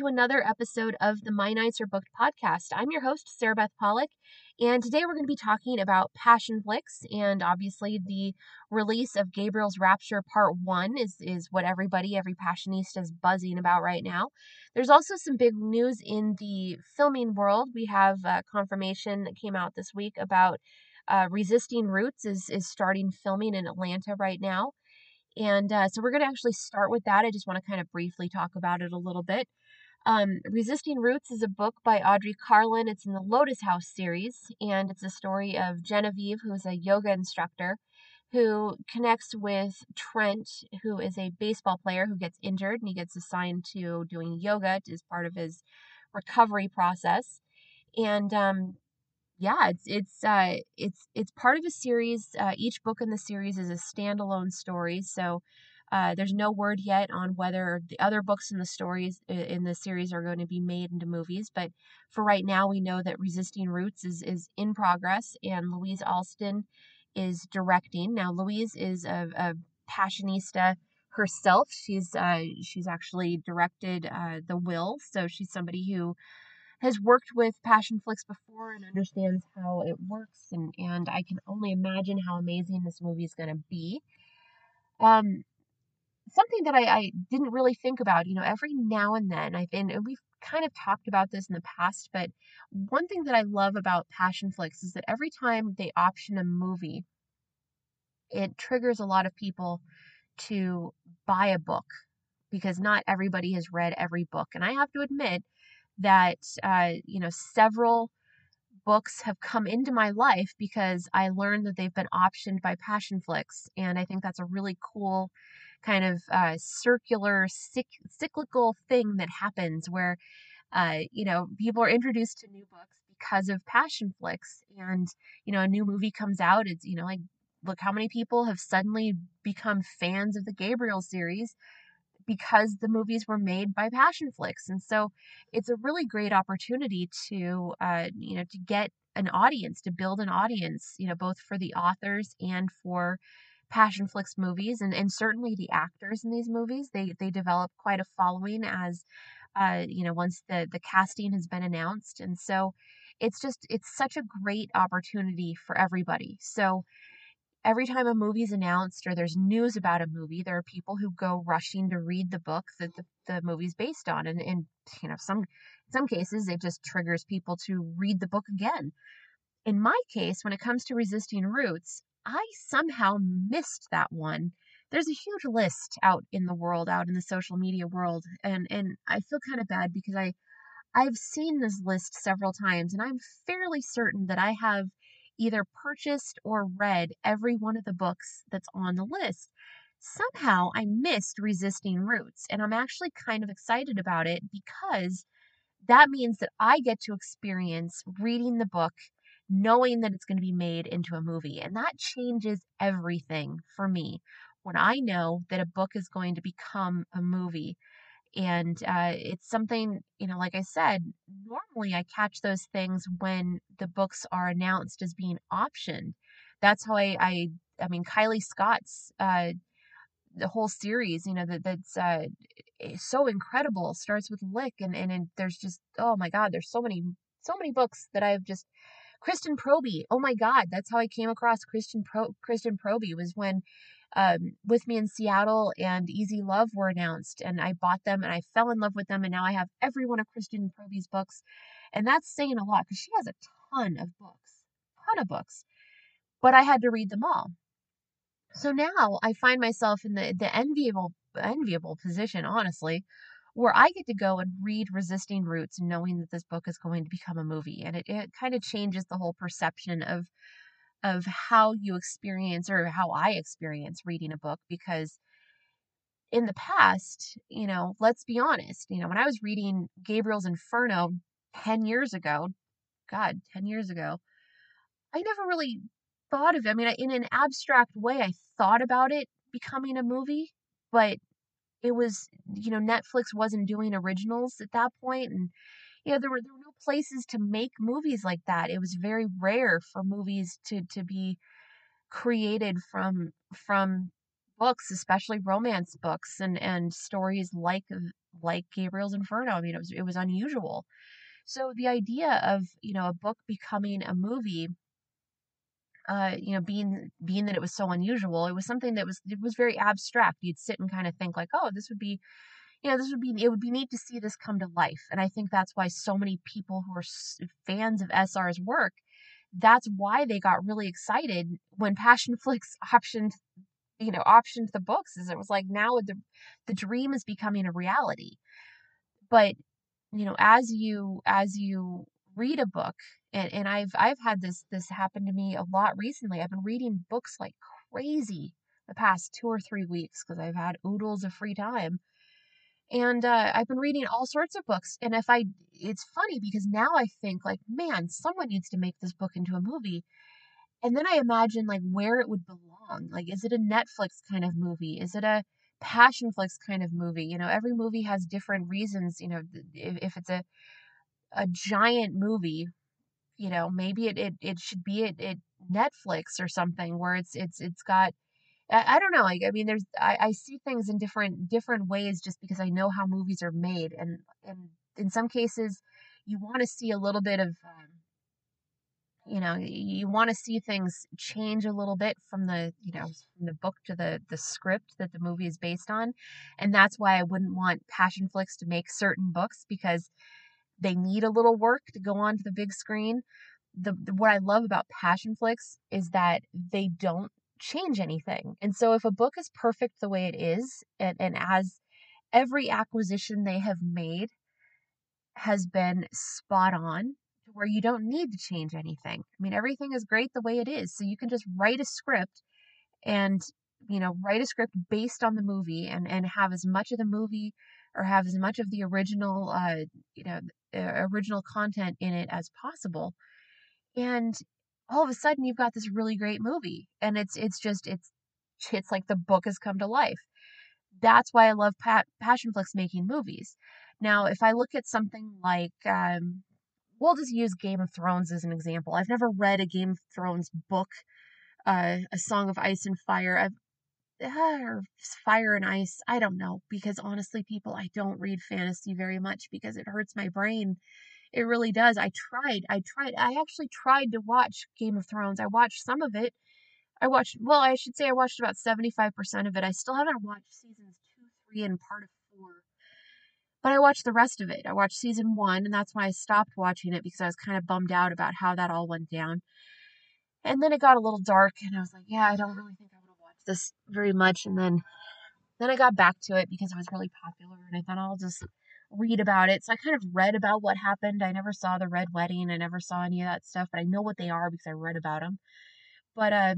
to another episode of the My Nights Are Booked podcast. I'm your host, Sarabeth Pollock, and today we're going to be talking about Passionflix and obviously the release of Gabriel's Rapture Part 1 is, is what everybody, every Passionista is buzzing about right now. There's also some big news in the filming world. We have confirmation that came out this week about uh, Resisting Roots is, is starting filming in Atlanta right now. And uh, so we're going to actually start with that. I just want to kind of briefly talk about it a little bit. Um, Resisting Roots is a book by Audrey Carlan. It's in the Lotus House series, and it's a story of Genevieve, who is a yoga instructor, who connects with Trent, who is a baseball player who gets injured and he gets assigned to doing yoga as part of his recovery process. And um, yeah, it's it's uh, it's it's part of a series. Uh, each book in the series is a standalone story, so uh, there's no word yet on whether the other books in the stories in the series are going to be made into movies. But for right now, we know that Resisting Roots is is in progress, and Louise Alston is directing. Now, Louise is a, a passionista herself. She's uh, she's actually directed uh, The Will, so she's somebody who has worked with passionflix before and understands how it works and and I can only imagine how amazing this movie is going to be. Um something that I, I didn't really think about, you know, every now and then I've been and we've kind of talked about this in the past, but one thing that I love about Passionflix is that every time they option a movie, it triggers a lot of people to buy a book because not everybody has read every book. And I have to admit, that uh, you know several books have come into my life because I learned that they've been optioned by Passionflix, and I think that's a really cool kind of uh, circular cyc- cyclical thing that happens where uh, you know people are introduced to new books because of Passionflix, and you know a new movie comes out. It's you know like look how many people have suddenly become fans of the Gabriel series because the movies were made by Passionflix. And so it's a really great opportunity to, uh, you know, to get an audience, to build an audience, you know, both for the authors and for Passionflix movies and, and certainly the actors in these movies. They, they develop quite a following as, uh, you know, once the, the casting has been announced. And so it's just, it's such a great opportunity for everybody. So, every time a movie's announced or there's news about a movie, there are people who go rushing to read the book that the, the movie's based on. And, and you know, some in some cases it just triggers people to read the book again. In my case, when it comes to resisting roots, I somehow missed that one. There's a huge list out in the world, out in the social media world, and and I feel kind of bad because I I've seen this list several times and I'm fairly certain that I have either purchased or read every one of the books that's on the list. Somehow I missed Resisting Roots, and I'm actually kind of excited about it because that means that I get to experience reading the book, knowing that it's going to be made into a movie. And that changes everything for me when I know that a book is going to become a movie and uh, it's something you know like i said normally i catch those things when the books are announced as being optioned that's how i i, I mean kylie scott's uh, the whole series you know that that's uh, so incredible starts with lick and, and and there's just oh my god there's so many so many books that i've just kristen proby oh my god that's how i came across kristen Pro, kristen proby was when um, with me in Seattle and Easy Love were announced, and I bought them and I fell in love with them, and now I have every one of Kristen Proby's books, and that's saying a lot because she has a ton of books, a ton of books, but I had to read them all. So now I find myself in the the enviable enviable position, honestly, where I get to go and read Resisting Roots, knowing that this book is going to become a movie, and it, it kind of changes the whole perception of of how you experience or how I experience reading a book because in the past, you know, let's be honest, you know, when I was reading Gabriel's Inferno 10 years ago, God, 10 years ago, I never really thought of it. I mean, in an abstract way, I thought about it becoming a movie, but it was, you know, Netflix wasn't doing originals at that point, and you know, there were there were no places to make movies like that. It was very rare for movies to to be created from from books, especially romance books and and stories like like Gabriel's Inferno. I mean, it was it was unusual. So the idea of you know a book becoming a movie, uh, you know, being being that it was so unusual, it was something that was it was very abstract. You'd sit and kind of think like, oh, this would be, you know, this would be it would be neat to see this come to life. And I think that's why so many people who are fans of SR's work, that's why they got really excited when Passionflix optioned you know optioned the books is it was like now the the dream is becoming a reality but you know as you as you read a book and, and I've I've had this this happen to me a lot recently. I've been reading books like crazy the past two or three weeks because I've had oodles of free time. And uh, I've been reading all sorts of books. And if I, it's funny because now I think like, man, someone needs to make this book into a movie. And then I imagine like where it would belong. Like, is it a Netflix kind of movie? Is it a Passionflix kind of movie? You know, every movie has different reasons. You know, if, if it's a a giant movie you know maybe it it, it should be at, at netflix or something where it's it's it's got I, don't know like i mean there's I, I see things in different different ways just because i know how movies are made and and in some cases you want to see a little bit of um, you know you want to see things change a little bit from the you know from the book to the the script that the movie is based on and that's why i wouldn't want passionflix to make certain books because they need a little work to go onto the big screen. The, the what I love about passionflix is that they don't change anything. And so if a book is perfect the way it is and, and as every acquisition they have made has been spot on to where you don't need to change anything. I mean everything is great the way it is. So you can just write a script and you know write a script based on the movie and and have as much of the movie or have as much of the original uh you know uh, original content in it as possible. And all of a sudden you've got this really great movie and it's it's just it's it's like the book has come to life. That's why i love Pat, passionflix making movies. Now if i look at something like um we'll just use game of thrones as an example. I've never read a game of thrones book uh, a song of ice and fire. I've Uh, or fire and ice. I don't know because honestly, people, I don't read fantasy very much because it hurts my brain. It really does. I tried. I tried. I actually tried to watch Game of Thrones. I watched some of it. I watched, well, I should say I watched about 75% of it. I still haven't watched seasons two, three, and part of four. But I watched the rest of it. I watched season one, and that's why I stopped watching it because I was kind of bummed out about how that all went down. And then it got a little dark, and I was like, yeah, I don't really think I this very much and then then I got back to it because it was really popular and I thought I'll just read about it. So I kind of read about what happened. I never saw the Red Wedding. I never saw any of that stuff, but I know what they are because I read about them. But uh,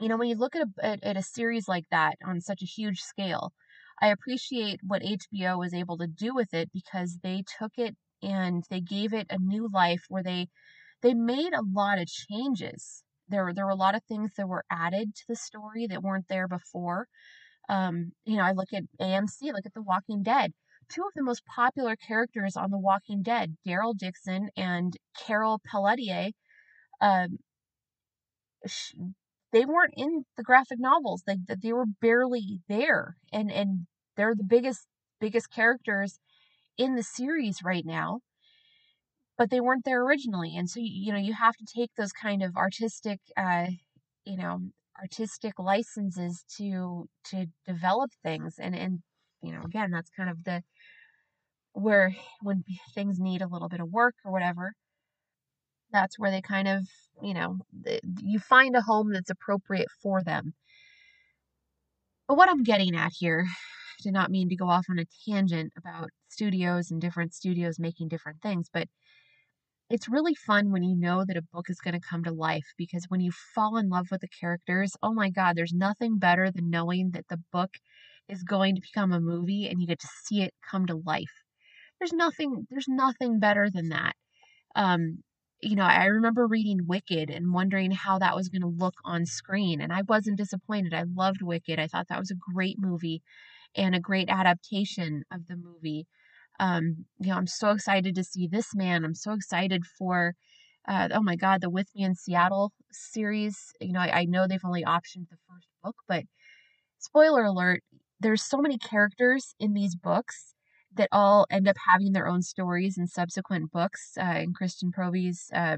you know, when you look at a at, at a series like that on such a huge scale, I appreciate what HBO was able to do with it because they took it and they gave it a new life where they they made a lot of changes there there were a lot of things that were added to the story that weren't there before. Um, you know, I look at AMC, look at The Walking Dead. Two of the most popular characters on The Walking Dead, Daryl Dixon and Carol Peletier, um, they weren't in the graphic novels. They they were barely there, and and they're the biggest biggest characters in the series right now but they weren't there originally and so you know you have to take those kind of artistic uh you know artistic licenses to to develop things and and you know again that's kind of the where when things need a little bit of work or whatever that's where they kind of you know you find a home that's appropriate for them. But what i'm getting at here did not mean to go off on a tangent about studios and different studios making different things but it's really fun when you know that a book is going to come to life because when you fall in love with the characters, oh my God, there's nothing better than knowing that the book is going to become a movie and you get to see it come to life. There's nothing there's nothing better than that. Um, you know, I remember reading Wicked and wondering how that was going to look on screen, and I wasn't disappointed. I loved Wicked. I thought that was a great movie and a great adaptation of the movie. Um, you know, I'm so excited to see this man. I'm so excited for, uh, oh my God, the With Me in Seattle series. You know, I, I know they've only optioned the first book, but spoiler alert, there's so many characters in these books that all end up having their own stories in subsequent books uh, in Kristen Proby's uh,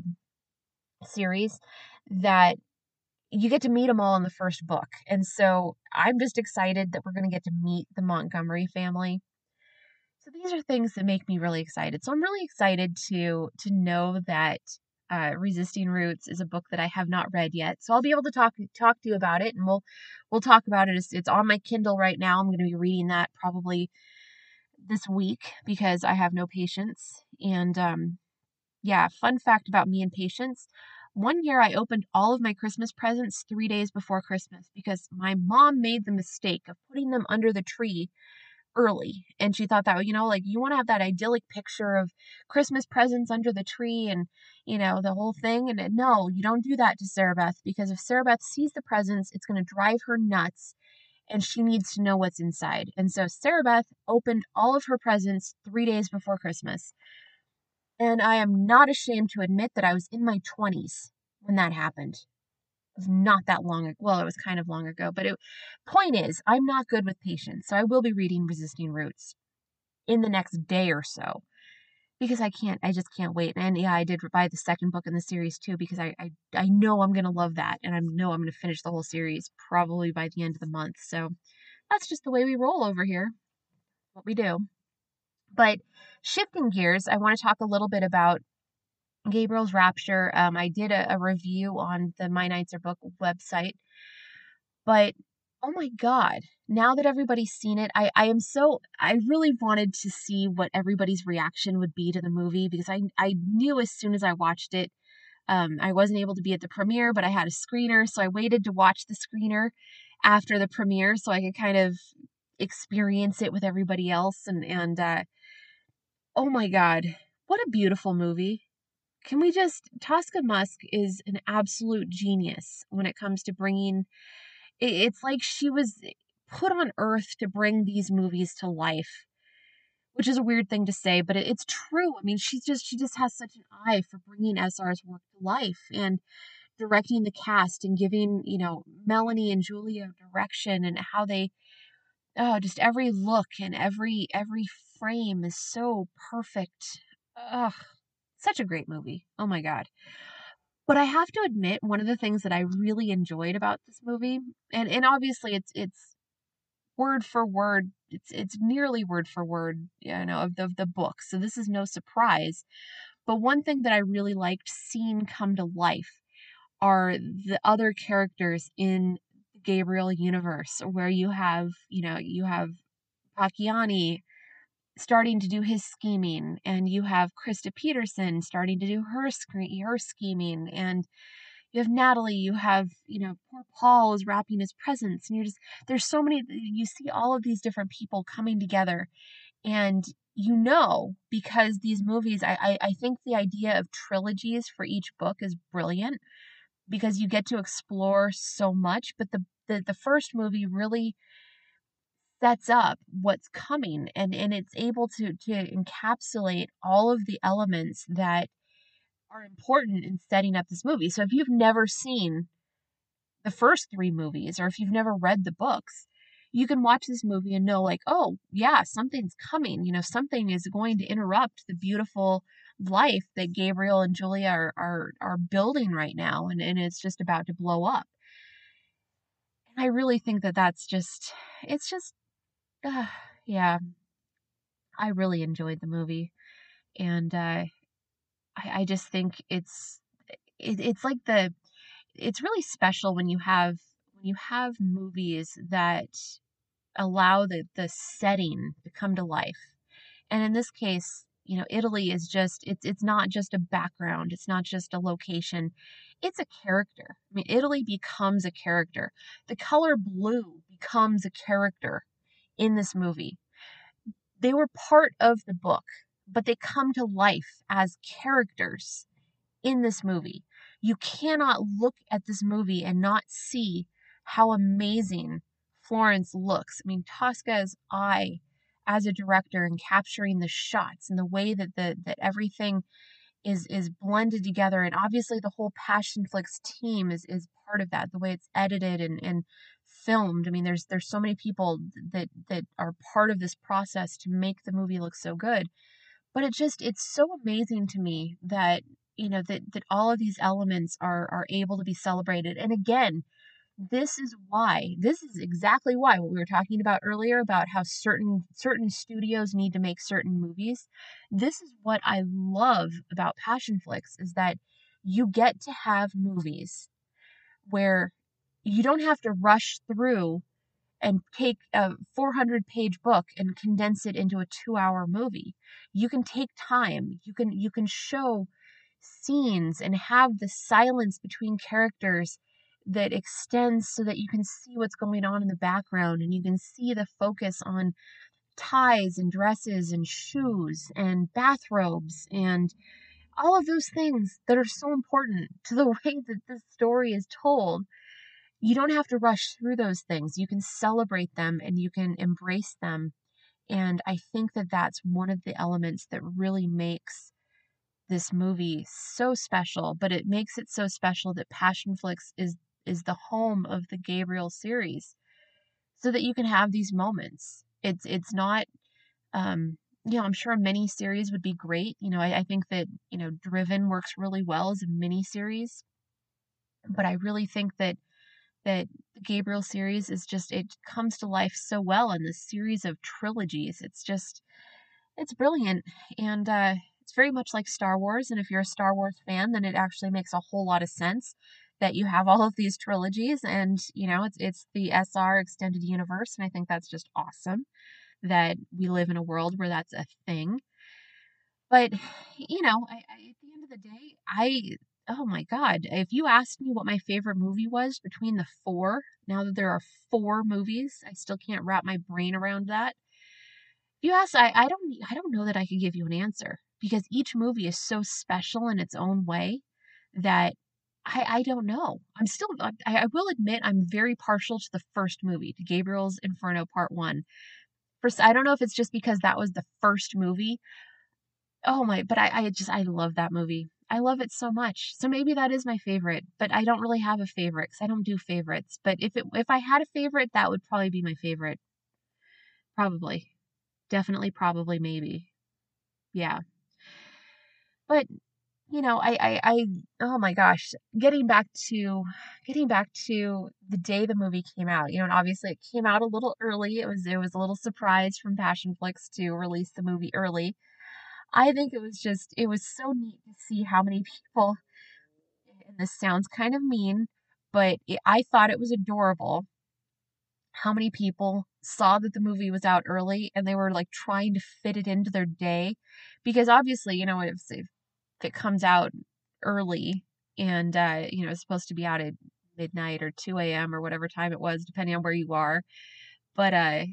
series that you get to meet them all in the first book. And so I'm just excited that we're going to get to meet the Montgomery family. These are things that make me really excited. So I'm really excited to to know that uh, Resisting Roots is a book that I have not read yet. So I'll be able to talk talk to you about it, and we'll we'll talk about it. It's, it's on my Kindle right now. I'm going to be reading that probably this week because I have no patience. And um, yeah, fun fact about me and patience. One year I opened all of my Christmas presents three days before Christmas because my mom made the mistake of putting them under the tree early. And she thought that, you know, like you want to have that idyllic picture of Christmas presents under the tree and, you know, the whole thing. And no, you don't do that to Sarah Beth because if Sarah Beth sees the presents, it's going to drive her nuts and she needs to know what's inside. And so Sarah Beth opened all of her presents three days before Christmas. And I am not ashamed to admit that I was in my 20s when that happened. Not that long ago. Well, it was kind of long ago, but it point is, I'm not good with patience. So I will be reading Resisting Roots in the next day or so because I can't, I just can't wait. And yeah, I did buy the second book in the series too because I, I, I know I'm gonna love that, and I know I'm gonna finish the whole series probably by the end of the month. So that's just the way we roll over here. What we do. But shifting gears, I want to talk a little bit about Gabriel's Rapture. Um, I did a, a review on the My Nights Are Book website, but oh my god now that everybody's seen it i i am so i really wanted to see what everybody's reaction would be to the movie because i i knew as soon as i watched it um i wasn't able to be at the premiere but i had a screener so i waited to watch the screener after the premiere so i could kind of experience it with everybody else and and uh oh my god what a beautiful movie can we just Tosca Musk is an absolute genius when it comes to bringing it's like she was put on earth to bring these movies to life which is a weird thing to say but it's true. I mean she's just she just has such an eye for bringing sr's work to life and directing the cast and giving you know melanie and julia direction and how they oh just every look and every every frame is so perfect. Ugh such a great movie oh my god but I have to admit, one of the things that I really enjoyed about this movie, and, and obviously it's it's word for word, it's it's nearly word for word, you know, of the, of the book. So this is no surprise. But one thing that I really liked seeing come to life are the other characters in the Gabriel universe, where you have, you know, you have Pacciani starting to do his scheming and you have Christa Peterson starting to do her screen her scheming and you have Natalie, you have, you know, poor Paul is wrapping his presents and you're just there's so many you see all of these different people coming together and you know because these movies I, I, I think the idea of trilogies for each book is brilliant because you get to explore so much but the the, the first movie really sets up what's coming and and it's able to to encapsulate all of the elements that are important in setting up this movie. So if you've never seen the first 3 movies or if you've never read the books, you can watch this movie and know like, "Oh, yeah, something's coming. You know, something is going to interrupt the beautiful life that Gabriel and Julia are are are building right now and and it's just about to blow up." And I really think that that's just it's just yeah, I really enjoyed the movie, and uh, I, I just think it's it, it's like the it's really special when you have when you have movies that allow the the setting to come to life, and in this case, you know, Italy is just it's it's not just a background, it's not just a location, it's a character. I mean, Italy becomes a character. The color blue becomes a character in this movie. They were part of the book, but they come to life as characters in this movie. You cannot look at this movie and not see how amazing Florence looks. I mean, Tosca's eye as a director and capturing the shots and the way that the that everything is is blended together and obviously the whole passionflix team is is part of that the way it's edited and and filmed. I mean there's there's so many people that that are part of this process to make the movie look so good. But it just it's so amazing to me that you know that that all of these elements are are able to be celebrated. And again this is why this is exactly why what we were talking about earlier about how certain certain studios need to make certain movies this is what i love about passionflix is that you get to have movies where you don't have to rush through and take a 400 page book and condense it into a 2 hour movie you can take time you can you can show scenes and have the silence between characters that extends so that you can see what's going on in the background and you can see the focus on ties and dresses and shoes and bathrobes and all of those things that are so important to the way that this story is told. You don't have to rush through those things. You can celebrate them and you can embrace them. And I think that that's one of the elements that really makes this movie so special, but it makes it so special that Passionflix is is the home of the Gabriel series so that you can have these moments. It's it's not um you know, I'm sure a mini series would be great. You know, I, I think that, you know, Driven works really well as a mini series. But I really think that that the Gabriel series is just it comes to life so well in this series of trilogies. It's just it's brilliant. And uh it's very much like Star Wars. And if you're a Star Wars fan, then it actually makes a whole lot of sense that you have all of these trilogies and you know it's it's the SR extended universe and I think that's just awesome that we live in a world where that's a thing. But you know, I, I, at the end of the day, I oh my god, if you asked me what my favorite movie was between the four, now that there are four movies, I still can't wrap my brain around that. If you ask, I, I don't I don't know that I could give you an answer because each movie is so special in its own way that I, I don't know. I'm still, I, I will admit, I'm very partial to the first movie, to Gabriel's Inferno Part 1. First, I don't know if it's just because that was the first movie. Oh my, but I, I just, I love that movie. I love it so much. So maybe that is my favorite, but I don't really have a favorite because I don't do favorites. But if it, if I had a favorite, that would probably be my favorite. Probably. Definitely, probably, maybe. Yeah. But you know, I, I, I, oh my gosh, getting back to, getting back to the day the movie came out, you know, and obviously it came out a little early. It was, it was a little surprise from Passionflix to release the movie early. I think it was just, it was so neat to see how many people, and this sounds kind of mean, but it, I thought it was adorable how many people saw that the movie was out early and they were like trying to fit it into their day because obviously you know if, if that comes out early and uh, you know, it's supposed to be out at midnight or 2 a.m. or whatever time it was, depending on where you are. But uh,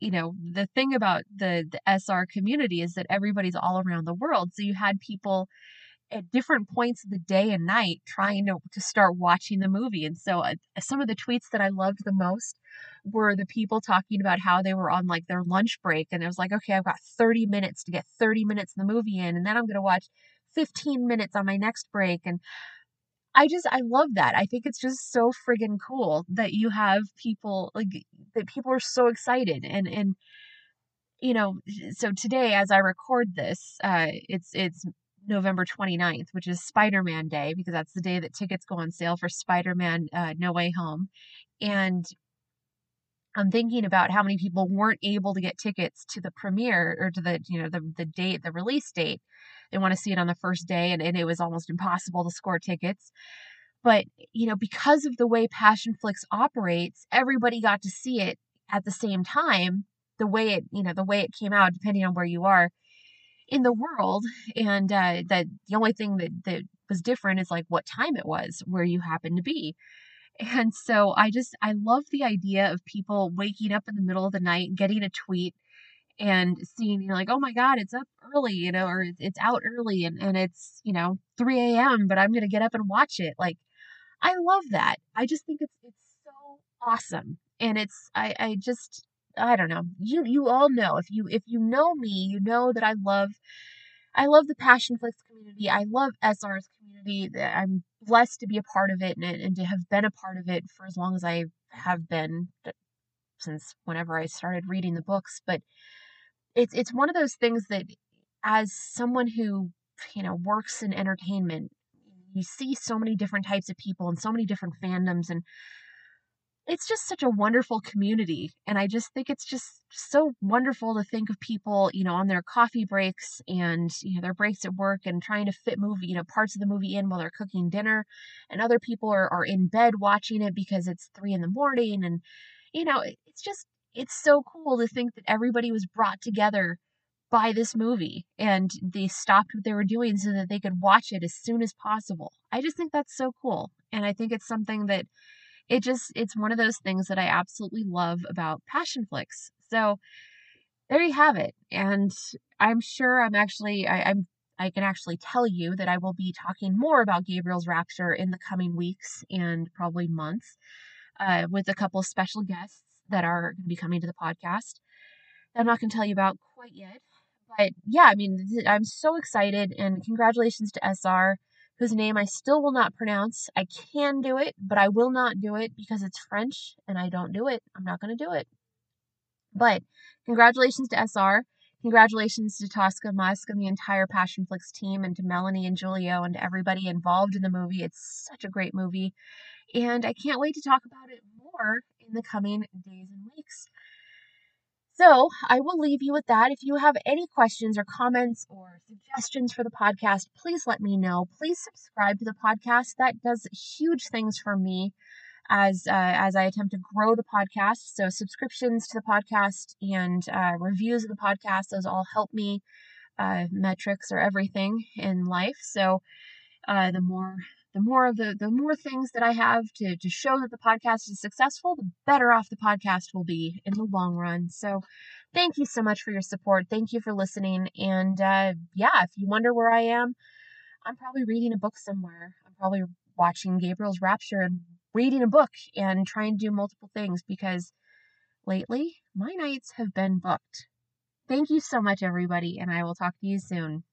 you know, the thing about the the SR community is that everybody's all around the world. So you had people at different points of the day and night trying to, to start watching the movie. And so uh, some of the tweets that I loved the most were the people talking about how they were on like their lunch break. And it was like, okay, I've got 30 minutes to get 30 minutes in the movie in. And then I'm going to watch 15 minutes on my next break. And I just, I love that. I think it's just so friggin' cool that you have people like that people are so excited and, and, you know, so today as I record this, uh, it's, it's November 29th, which is Spider Man Day, because that's the day that tickets go on sale for Spider Man uh, No Way Home. And I'm thinking about how many people weren't able to get tickets to the premiere or to the, you know, the, the date, the release date they want to see it on the first day, and, and it was almost impossible to score tickets. But, you know, because of the way Passionflix operates, everybody got to see it at the same time, the way it, you know, the way it came out, depending on where you are in the world. And uh, that the only thing that, that was different is like what time it was where you happened to be. And so I just, I love the idea of people waking up in the middle of the night, getting a tweet and seeing, you know, like, oh my God, it's up early, you know, or it's out early and, and it's, you know, 3 a.m., but I'm going to get up and watch it. Like, I love that. I just think it's, it's so awesome. And it's, I, I just, I don't know. You, you all know, if you, if you know me, you know that I love, I love the Passionflix community. I love SR's community. That I'm blessed to be a part of it and, and to have been a part of it for as long as I have been since whenever I started reading the books. But it's it's one of those things that as someone who you know works in entertainment you see so many different types of people and so many different fandoms and it's just such a wonderful community and i just think it's just so wonderful to think of people you know on their coffee breaks and you know their breaks at work and trying to fit movie you know parts of the movie in while they're cooking dinner and other people are, are in bed watching it because it's three in the morning and you know it's just it's so cool to think that everybody was brought together by this movie and they stopped what they were doing so that they could watch it as soon as possible. I just think that's so cool. And I think it's something that it just it's one of those things that I absolutely love about passionflix. So there you have it. And I'm sure I'm actually I, I'm I can actually tell you that I will be talking more about Gabriel's Rapture in the coming weeks and probably months uh, with a couple special guests that are going to be coming to the podcast. That I'm not going to tell you about quite yet. But yeah, I mean, I'm so excited and congratulations to SR, whose name I still will not pronounce. I can do it, but I will not do it because it's French and I don't do it. I'm not going to do it. But congratulations to SR. Congratulations to Tosca Musk and the entire Passionflix team, and to Melanie and Giulio, and to everybody involved in the movie. It's such a great movie. And I can't wait to talk about it more in the coming days and weeks. So I will leave you with that. If you have any questions or comments or suggestions for the podcast, please let me know. Please subscribe to the podcast. That does huge things for me as uh, as I attempt to grow the podcast. So subscriptions to the podcast and uh, reviews of the podcast, those all help me. Uh, metrics are everything in life. So uh, the more the more of the the more things that I have to to show that the podcast is successful, the better off the podcast will be in the long run. So thank you so much for your support. Thank you for listening. And uh, yeah, if you wonder where I am, I'm probably reading a book somewhere. I'm probably watching Gabriel's Rapture and reading a book and trying to do multiple things because lately my nights have been booked. Thank you so much, everybody, and I will talk to you soon.